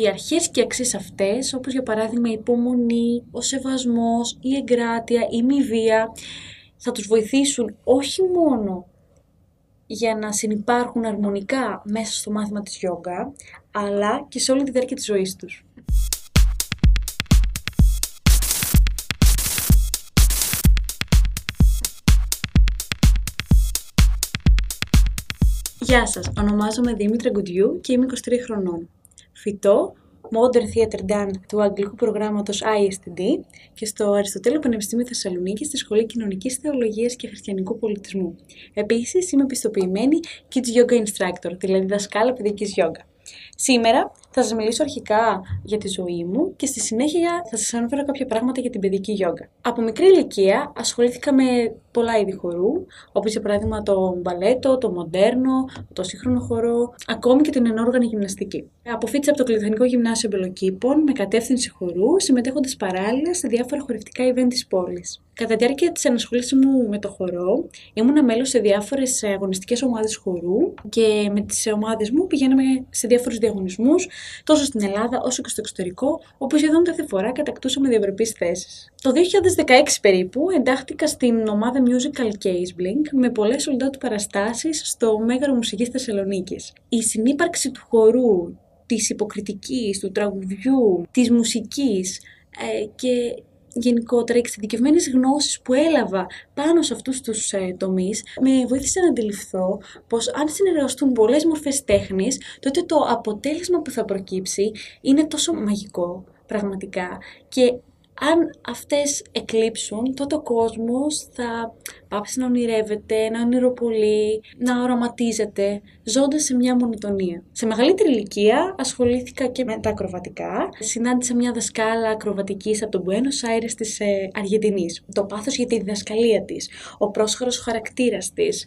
Οι αρχές και αξίες αυτές, όπως για παράδειγμα η υπομονή, ο σεβασμός, η εγκράτεια, η μη βία, θα τους βοηθήσουν όχι μόνο για να συνεπάρχουν αρμονικά μέσα στο μάθημα της γιόγκα, αλλά και σε όλη τη διάρκεια της ζωής τους. Γεια σας, ονομάζομαι Δήμητρα Γκουντιού και είμαι 23 χρονών. Φυτό Modern Theatre Done του αγγλικού προγράμματος ISTD και στο Αριστοτέλειο Πανεπιστήμιο Θεσσαλονίκης στη Σχολή Κοινωνικής Θεολογίας και Χριστιανικού Πολιτισμού. Επίσης είμαι πιστοποιημένη Kids Yoga Instructor, δηλαδή δασκάλα παιδικής yoga. Σήμερα θα σας μιλήσω αρχικά για τη ζωή μου και στη συνέχεια θα σας αναφέρω κάποια πράγματα για την παιδική γιόγκα. Από μικρή ηλικία ασχολήθηκα με πολλά είδη χορού, όπως για παράδειγμα το μπαλέτο, το μοντέρνο, το σύγχρονο χορό, ακόμη και την ενόργανη γυμναστική. Αποφύτησα από το Κλειδονικό Γυμνάσιο Μπελοκήπων με κατεύθυνση χορού, συμμετέχοντας παράλληλα σε διάφορα χορευτικά event της πόλης. Κατά τη διάρκεια της ενασχόλησή μου με το χορό, ήμουν μέλος σε διάφορες αγωνιστικές ομάδες χορού και με τις ομάδες μου πηγαίναμε σε διάφορους διαγωνισμούς, τόσο στην Ελλάδα όσο και στο εξωτερικό, όπου σχεδόν κάθε φορά κατακτούσαμε διευρωπείς θέσεις. Το 2016 περίπου εντάχθηκα στην ομάδα Musical Case Blink με πολλές sold παραστάσεις στο Μέγαρο Μουσικής Θεσσαλονίκης. Η συνύπαρξη του χορού, της υποκριτικής, του τραγουδιού, της μουσικής ε, και γενικότερα οι εξειδικευμένες γνώσεις που έλαβα πάνω σε αυτούς τους ε, τομείς με βοήθησε να αντιληφθώ πως αν συνεργαστούν πολλές μορφές τέχνης, τότε το αποτέλεσμα που θα προκύψει είναι τόσο μαγικό πραγματικά. Και αν αυτές εκλείψουν, τότε ο κόσμος θα πάψει να ονειρεύεται, να ονειροπολεί, να οραματίζεται, ζώντας σε μια μονοτονία. Σε μεγαλύτερη ηλικία ασχολήθηκα και με τα ακροβατικά. Συνάντησα μια δασκάλα ακροβατικής από τον Buenos Aires της ε, Αργεντινής. Το πάθος για τη διδασκαλία της, ο πρόσχαρος χαρακτήρας της,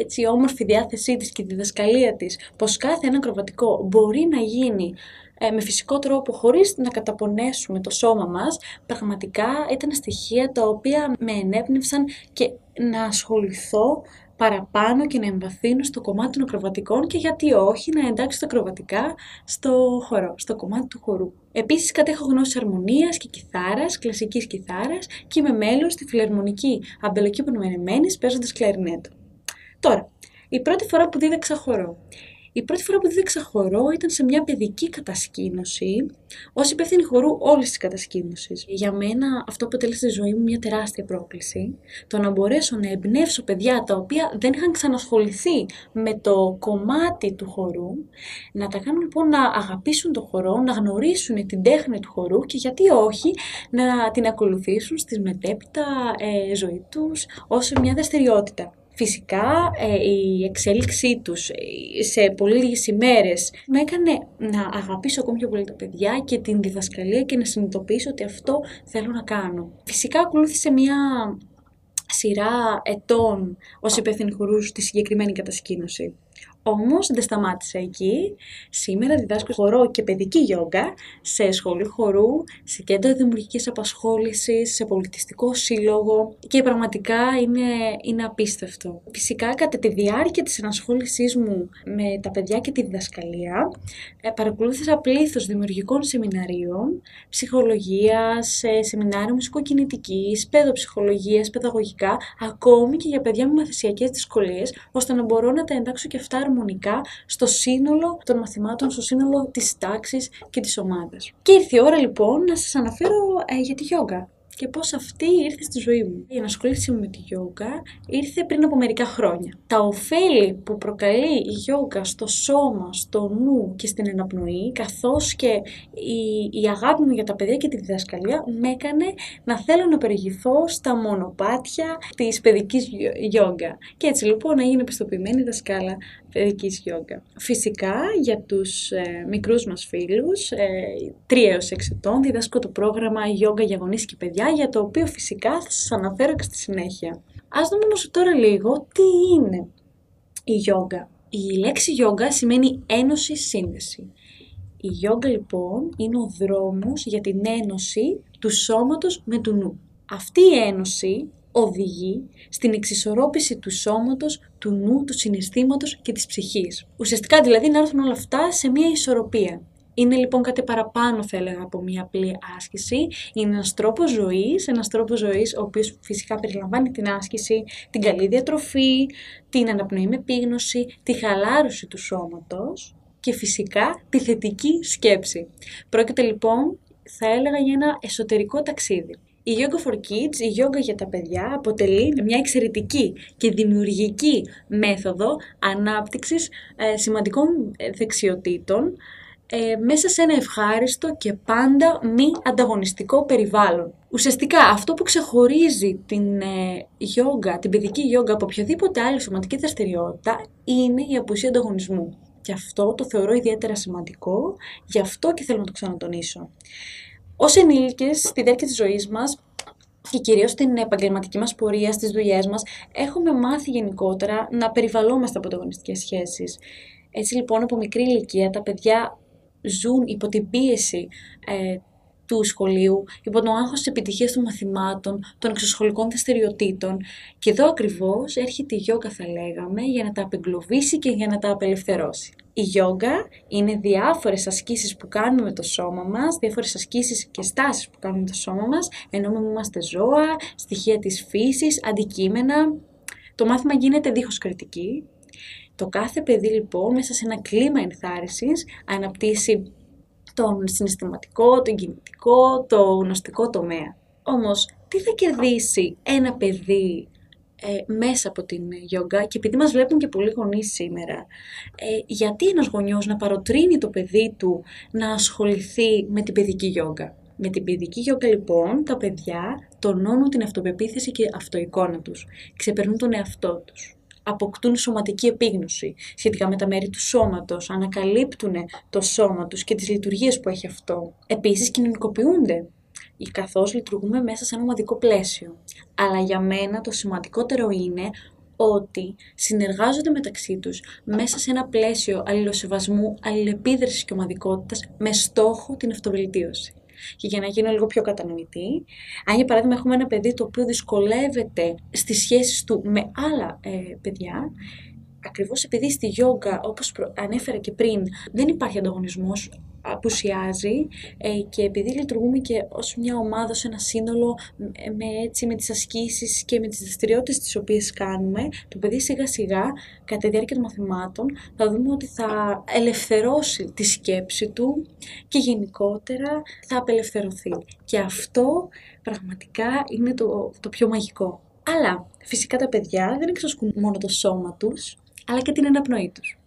έτσι, η όμορφη διάθεσή της και τη διδασκαλία της, πως κάθε ένα ακροβατικό μπορεί να γίνει ε, με φυσικό τρόπο χωρίς να καταπονέσουμε το σώμα μας, πραγματικά ήταν στοιχεία τα οποία με ενέπνευσαν και να ασχοληθώ παραπάνω και να εμβαθύνω στο κομμάτι των ακροβατικών και γιατί όχι να εντάξω τα ακροβατικά στο χορό, στο κομμάτι του χορού. Επίσης κατέχω γνώση αρμονίας και κιθάρας, κλασικής κιθάρας και είμαι μέλος στη φιλαρμονική αμπελοκήπων Μενεμένης παίζοντας κλαρινέτο. Τώρα, η πρώτη φορά που δίδαξα χορό. Η πρώτη φορά που δίδαξα χορό ήταν σε μια παιδική κατασκήνωση, ως υπεύθυνη χορού όλης της κατασκήνωσης. Για μένα αυτό αποτελεί στη ζωή μου μια τεράστια πρόκληση. Το να μπορέσω να εμπνεύσω παιδιά τα οποία δεν είχαν ξανασχοληθεί με το κομμάτι του χορού, να τα κάνουν λοιπόν να αγαπήσουν το χορό, να γνωρίσουν την τέχνη του χορού και γιατί όχι να την ακολουθήσουν στη μετέπειτα ε, ζωή τους ως μια δραστηριότητα. Φυσικά ε, η εξέλιξή τους ε, σε πολύ λίγες ημέρες με έκανε να αγαπήσω ακόμη πιο πολύ τα παιδιά και την διδασκαλία και να συνειδητοποιήσω ότι αυτό θέλω να κάνω. Φυσικά ακολούθησε μια σειρά ετών ως υπεύθυνη χορού στη συγκεκριμένη κατασκήνωση. Όμως δεν σταμάτησα εκεί. Σήμερα διδάσκω χορό και παιδική γιόγκα σε σχολείο χορού, σε κέντρο δημιουργικής απασχόλησης, σε πολιτιστικό σύλλογο και πραγματικά είναι, είναι απίστευτο. Φυσικά κατά τη διάρκεια της ενασχόλησής μου με τα παιδιά και τη διδασκαλία ε, παρακολούθησα πλήθος δημιουργικών σεμιναρίων, ψυχολογία, σεμινάριο μουσικοκινητικής, παιδοψυχολογίας, παιδαγωγικά, ακόμη και για παιδιά με μαθησιακές δυσκολίες, ώστε να μπορώ να τα εντάξω και αυτά αρμονικά στο σύνολο των μαθημάτων, στο σύνολο της τάξης και της ομάδας. Και ήρθε η ώρα λοιπόν να σας αναφέρω ε, για τη γιόγκα και πώς αυτή ήρθε στη ζωή μου. Η ενασχόλησή μου με τη γιόγκα ήρθε πριν από μερικά χρόνια. Τα ωφέλη που προκαλεί η γιόγκα στο σώμα, στο νου και στην εναπνοή, καθώς και η, η αγάπη μου για τα παιδιά και τη διδασκαλία, με έκανε να θέλω να περιηγηθώ στα μονοπάτια της παιδικής γιόγκα. Και έτσι λοιπόν έγινε πιστοποιημένη δασκάλα παιδικής γιόγκα. Φυσικά για τους ε, μικρούς μας φίλους, ε, 3 έως 6 ετών, διδάσκω το πρόγραμμα Γιόγκα για γονείς και παιδιά, για το οποίο φυσικά θα σας αναφέρω και στη συνέχεια. Ας δούμε όμως τώρα λίγο τι είναι η γιόγκα. Η λέξη γιόγκα σημαίνει ένωση σύνδεση. Η γιόγκα λοιπόν είναι ο δρόμος για την ένωση του σώματος με του νου. Αυτή η ένωση οδηγεί στην εξισορρόπηση του σώματος, του νου, του συναισθήματος και της ψυχής. Ουσιαστικά δηλαδή να έρθουν όλα αυτά σε μια ισορροπία. Είναι λοιπόν κάτι παραπάνω θα έλεγα από μια απλή άσκηση. Είναι ένας τρόπος ζωής, ένας τρόπος ζωής ο οποίος φυσικά περιλαμβάνει την άσκηση, την καλή διατροφή, την αναπνοή με πείγνωση, τη χαλάρωση του σώματος και φυσικά τη θετική σκέψη. Πρόκειται λοιπόν θα έλεγα για ένα εσωτερικό ταξίδι. Η Yoga for Kids, η yoga για τα παιδιά, αποτελεί μια εξαιρετική και δημιουργική μέθοδο ανάπτυξης ε, σημαντικών ε, δεξιοτήτων ε, μέσα σε ένα ευχάριστο και πάντα μη ανταγωνιστικό περιβάλλον. Ουσιαστικά αυτό που ξεχωρίζει την ε, την παιδική yoga από οποιαδήποτε άλλη σωματική δραστηριότητα είναι η απουσία ανταγωνισμού. Και αυτό το θεωρώ ιδιαίτερα σημαντικό, γι' αυτό και θέλω να το ξανατονίσω. Ω ενήλικες, στη διάρκεια της ζωής μας και κυρίως στην επαγγελματική μας πορεία, στις δουλειές μας, έχουμε μάθει γενικότερα να περιβαλλόμαστε από ανταγωνιστικές σχέσεις. Έτσι λοιπόν από μικρή ηλικία τα παιδιά ζουν υπό την πίεση ε, του σχολείου, υπό τον άγχος της επιτυχίας των μαθημάτων, των εξωσχολικών δραστηριοτήτων. Και εδώ ακριβώς έρχεται η γιόγκα θα λέγαμε για να τα απεγκλωβίσει και για να τα απελευθερώσει. Η γιόγκα είναι διάφορες ασκήσεις που κάνουμε με το σώμα μας, διάφορες ασκήσεις και στάσεις που κάνουμε με το σώμα μας, ενώ με είμαστε ζώα, στοιχεία της φύσης, αντικείμενα. Το μάθημα γίνεται δίχως κριτική. Το κάθε παιδί λοιπόν μέσα σε ένα κλίμα ενθάρρυνσης αναπτύσσει τον συναισθηματικό, τον κινητικό, το γνωστικό τομέα. Όμως, τι θα κερδίσει ένα παιδί ε, μέσα από την γιόγκα; Και επειδή μας βλέπουν και πολλοί γονείς σήμερα, ε, γιατί ένας γονιός να παροτρύνει το παιδί του να ασχοληθεί με την παιδική γιόγκα; Με την παιδική γιόγκα λοιπόν τα παιδιά τονώνουν την αυτοπεποίθηση και αυτοεικόνα τους, ξεπερνούν τον εαυτό τους αποκτούν σωματική επίγνωση σχετικά με τα μέρη του σώματος, ανακαλύπτουν το σώμα τους και τις λειτουργίες που έχει αυτό. Επίσης κοινωνικοποιούνται καθώς λειτουργούμε μέσα σε ένα ομαδικό πλαίσιο. Αλλά για μένα το σημαντικότερο είναι ότι συνεργάζονται μεταξύ τους μέσα σε ένα πλαίσιο αλληλοσεβασμού, αλληλεπίδρασης και ομαδικότητας με στόχο την αυτοβελτίωση. Και για να γίνω λίγο πιο κατανοητή, αν για παράδειγμα έχουμε ένα παιδί το οποίο δυσκολεύεται στις σχέσεις του με άλλα ε, παιδιά, ακριβώς επειδή στη γιόγκα, όπως ανέφερα και πριν, δεν υπάρχει ανταγωνισμός, απουσιάζει ε, και επειδή λειτουργούμε και ως μια ομάδα, σε ένα σύνολο με, έτσι, με τις ασκήσεις και με τις δραστηριότητες τις οποίες κάνουμε, το παιδί σιγά σιγά κατά τη διάρκεια των μαθημάτων θα δούμε ότι θα ελευθερώσει τη σκέψη του και γενικότερα θα απελευθερωθεί. Και αυτό πραγματικά είναι το, το πιο μαγικό. Αλλά φυσικά τα παιδιά δεν εξασκούν μόνο το σώμα τους, αλλά και την αναπνοή τους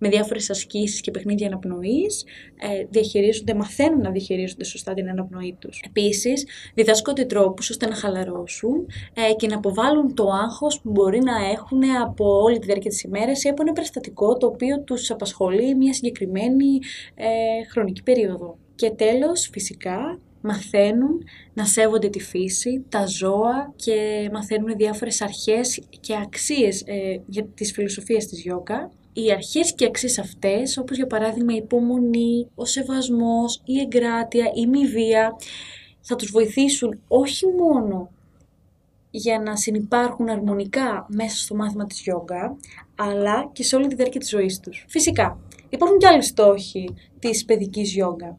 με διάφορες ασκήσεις και παιχνίδια αναπνοής, ε, διαχειρίζονται, μαθαίνουν να διαχειρίζονται σωστά την αναπνοή τους. Επίσης, διδάσκονται τρόπους ώστε να χαλαρώσουν ε, και να αποβάλουν το άγχος που μπορεί να έχουν από όλη τη διάρκεια της ημέρας ή από ένα περιστατικό το οποίο τους απασχολεί μια συγκεκριμένη ε, χρονική περίοδο. Και τέλος, φυσικά, μαθαίνουν να σέβονται τη φύση, τα ζώα και μαθαίνουν διάφορες αρχές και αξίες ε, για τις φιλοσοφίες της γιόγκα οι αρχές και αξίες αυτές, όπως για παράδειγμα η υπομονή, ο σεβασμός, η εγκράτεια, η μη βία, θα τους βοηθήσουν όχι μόνο για να συνεπάρχουν αρμονικά μέσα στο μάθημα της γιόγκα, αλλά και σε όλη τη διάρκεια της ζωής τους. Φυσικά, υπάρχουν και άλλοι στόχοι της παιδικής γιόγκα.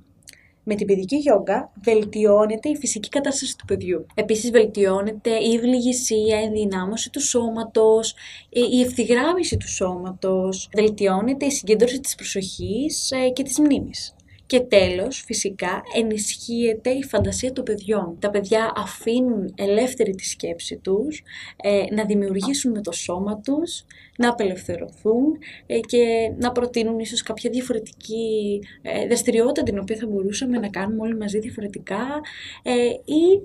Με την παιδική γιόγκα βελτιώνεται η φυσική κατάσταση του παιδιού. Επίσης βελτιώνεται η ευληγησία, η ενδυνάμωση του σώματος, η ευθυγράμμιση του σώματος, βελτιώνεται η συγκέντρωση της προσοχής ε, και της μνήμης. Και τέλος, φυσικά, ενισχύεται η φαντασία των παιδιών. Τα παιδιά αφήνουν ελεύθερη τη σκέψη τους, ε, να δημιουργήσουν με το σώμα τους, να απελευθερωθούν ε, και να προτείνουν ίσως κάποια διαφορετική ε, δραστηριότητα την οποία θα μπορούσαμε να κάνουμε όλοι μαζί διαφορετικά ή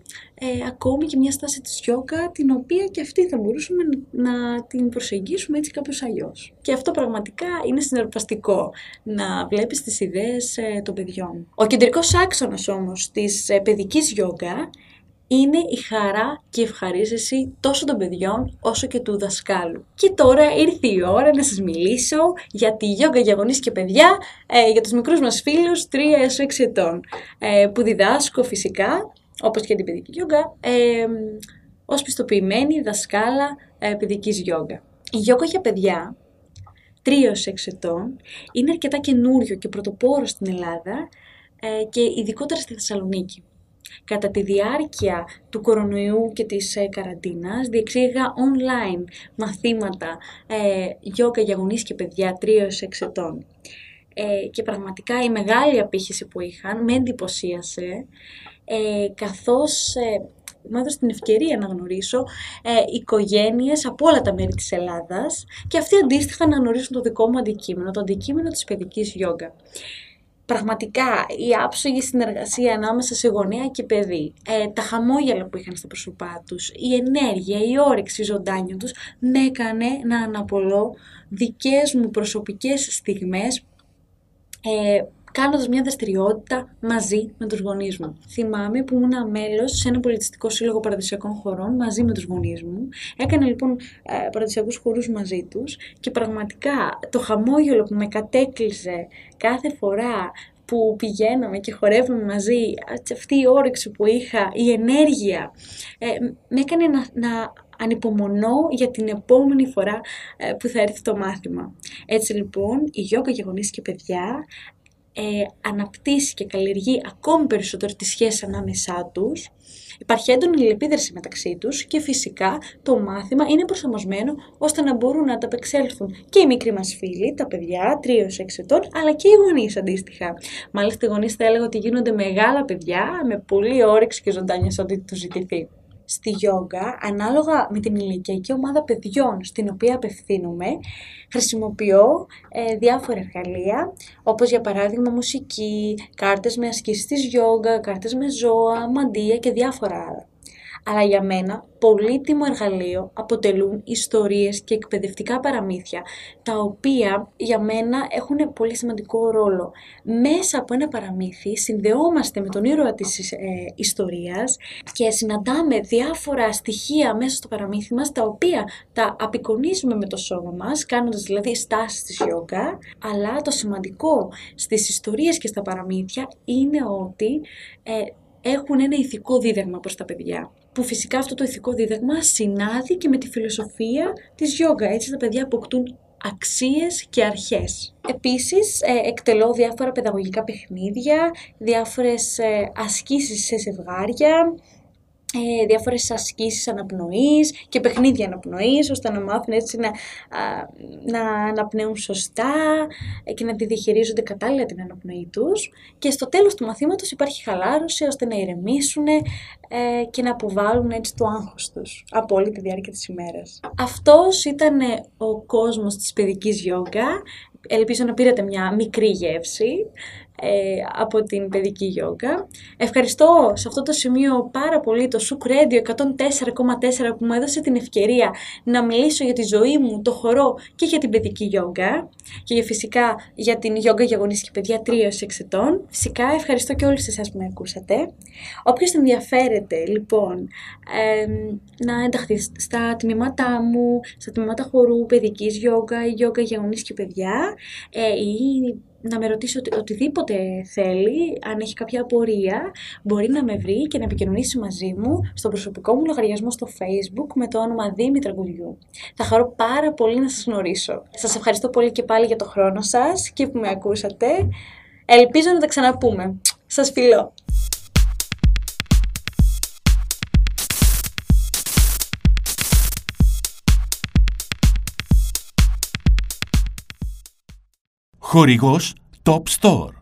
ακόμη και μια στάση της γιόγκα την οποία και αυτή θα μπορούσαμε να την προσεγγίσουμε έτσι κάπως αλλιώς. Και αυτό πραγματικά είναι συναρπαστικό να βλέπεις τις ιδέες των παιδιών. Ο κεντρικός άξονας όμως της παιδικής γιόγκα είναι η χαρά και η ευχαρίστηση τόσο των παιδιών όσο και του δασκάλου. Και τώρα ήρθε η ώρα να σας μιλήσω για τη γιόγκα για γονείς και παιδιά, ε, για τους μικρούς μας φίλους 3 έως 6 ετών, ε, που διδάσκω φυσικά, όπως και την παιδική γιόγκα, ε, ως πιστοποιημένη δασκάλα ε, παιδικής γιόγκα. Η γιόγκα για παιδιά 3 6 ετών. Είναι αρκετά καινούριο και πρωτοπόρο στην Ελλάδα ε, και ειδικότερα στη Θεσσαλονίκη. Κατά τη διάρκεια του κορονοϊού και της ε, καραντίνας διεξήγαγα online μαθήματα ε, γιόγκα για γονείς και παιδιά 3 6 ετών. Ε, και πραγματικά η μεγάλη απήχηση που είχαν με εντυπωσίασε ε, καθώς ε, μου έδωσε την ευκαιρία να γνωρίσω ε, οικογένειες από όλα τα μέρη της Ελλάδας και αυτοί αντίστοιχα να γνωρίσουν το δικό μου αντικείμενο, το αντικείμενο της παιδικής γιόγκα. Πραγματικά η άψογη συνεργασία ανάμεσα σε γονέα και παιδί, ε, τα χαμόγελα που είχαν στα πρόσωπά τους, η ενέργεια, η όρεξη, η ζωντάνια τους, με έκανε να αναπολώ δικές μου προσωπικές στιγμές ε, κάνοντας μια δραστηριότητα μαζί με τους γονείς μου. Θυμάμαι που ήμουν μέλος σε ένα πολιτιστικό σύλλογο παραδοσιακών χωρών μαζί με τους γονείς μου. Έκανα λοιπόν ε, παραδοσιακούς χορούς μαζί τους και πραγματικά το χαμόγελο που με κατέκλυσε κάθε φορά που πηγαίναμε και χορεύουμε μαζί, αυτή η όρεξη που είχα, η ενέργεια, ε, με έκανε να, να ανυπομονώ για την επόμενη φορά ε, που θα έρθει το μάθημα. Έτσι λοιπόν, η γιόγκα για γονείς και παιδιά ε, αναπτύσσει και καλλιεργεί ακόμη περισσότερο τη σχέση ανάμεσά τους, υπάρχει έντονη λεπίδραση μεταξύ τους και φυσικά το μάθημα είναι προσαρμοσμένο ώστε να μπορούν να ανταπεξέλθουν και οι μικροί μας φίλοι, τα παιδιά 3-6 ετών, αλλά και οι γονείς αντίστοιχα. Μάλιστα οι γονείς θα έλεγα ότι γίνονται μεγάλα παιδιά με πολύ όρεξη και ζωντάνια σε ό,τι τους ζητηθεί στη γιόγκα, ανάλογα με την ηλικιακή ομάδα παιδιών στην οποία απευθύνουμε, χρησιμοποιώ ε, διάφορα εργαλεία, όπως για παράδειγμα μουσική, κάρτες με ασκήσεις της γιόγκα, κάρτες με ζώα, μαντία και διάφορα άλλα αλλά για μένα πολύτιμο εργαλείο αποτελούν ιστορίες και εκπαιδευτικά παραμύθια, τα οποία για μένα έχουν πολύ σημαντικό ρόλο. Μέσα από ένα παραμύθι συνδεόμαστε με τον ήρωα της ε, ιστορίας και συναντάμε διάφορα στοιχεία μέσα στο παραμύθι μας, τα οποία τα απεικονίζουμε με το σώμα μας, κάνοντας δηλαδή στάσεις της γιόγκα, αλλά το σημαντικό στις ιστορίες και στα παραμύθια είναι ότι ε, έχουν ένα ηθικό δίδαγμα προς τα παιδιά που φυσικά αυτό το ηθικό δίδαγμα συνάδει και με τη φιλοσοφία της γιόγκα. Έτσι τα παιδιά αποκτούν αξίες και αρχές. Επίσης, ε, εκτελώ διάφορα παιδαγωγικά παιχνίδια, διάφορες ε, ασκήσεις σε ζευγάρια, ε, διάφορες ασκήσεις αναπνοής και παιχνίδια αναπνοής, ώστε να μάθουν έτσι να, να αναπνέουν σωστά και να τη διαχειρίζονται κατάλληλα την αναπνοή τους. Και στο τέλος του μαθήματος υπάρχει χαλάρωση ώστε να ηρεμήσουν ε, και να αποβάλουν έτσι το άγχος τους από όλη τη διάρκεια της ημέρας. Αυτός ήταν ο κόσμος της παιδικής γιόγκα. Ελπίζω να πήρατε μια μικρή γεύση ε, από την παιδική γιόγκα. Ευχαριστώ σε αυτό το σημείο πάρα πολύ το Σουκ Radio 104,4 που μου έδωσε την ευκαιρία να μιλήσω για τη ζωή μου, το χορό και για την παιδική γιόγκα και για φυσικά για την γιόγκα για γονείς και παιδιά 3 6 ετών. Φυσικά ευχαριστώ και όλους εσάς που με ακούσατε. Όποιος ενδιαφέρεται λοιπόν ε, να ενταχθεί στα τμήματά μου, στα τμήματα χορού, παιδικής γιόγκα, γιόγκα για γονείς και παιδιά ε, ή να με ρωτήσει οτι, οτιδήποτε θέλει, αν έχει κάποια απορία, μπορεί να με βρει και να επικοινωνήσει μαζί μου στο προσωπικό μου λογαριασμό στο facebook με το όνομα Δήμητρα Γκουλιού. Θα χαρώ πάρα πολύ να σας γνωρίσω. Σας ευχαριστώ πολύ και πάλι για το χρόνο σας και που με ακούσατε. Ελπίζω να τα ξαναπούμε. Σας φιλώ. Χορηγός Top Store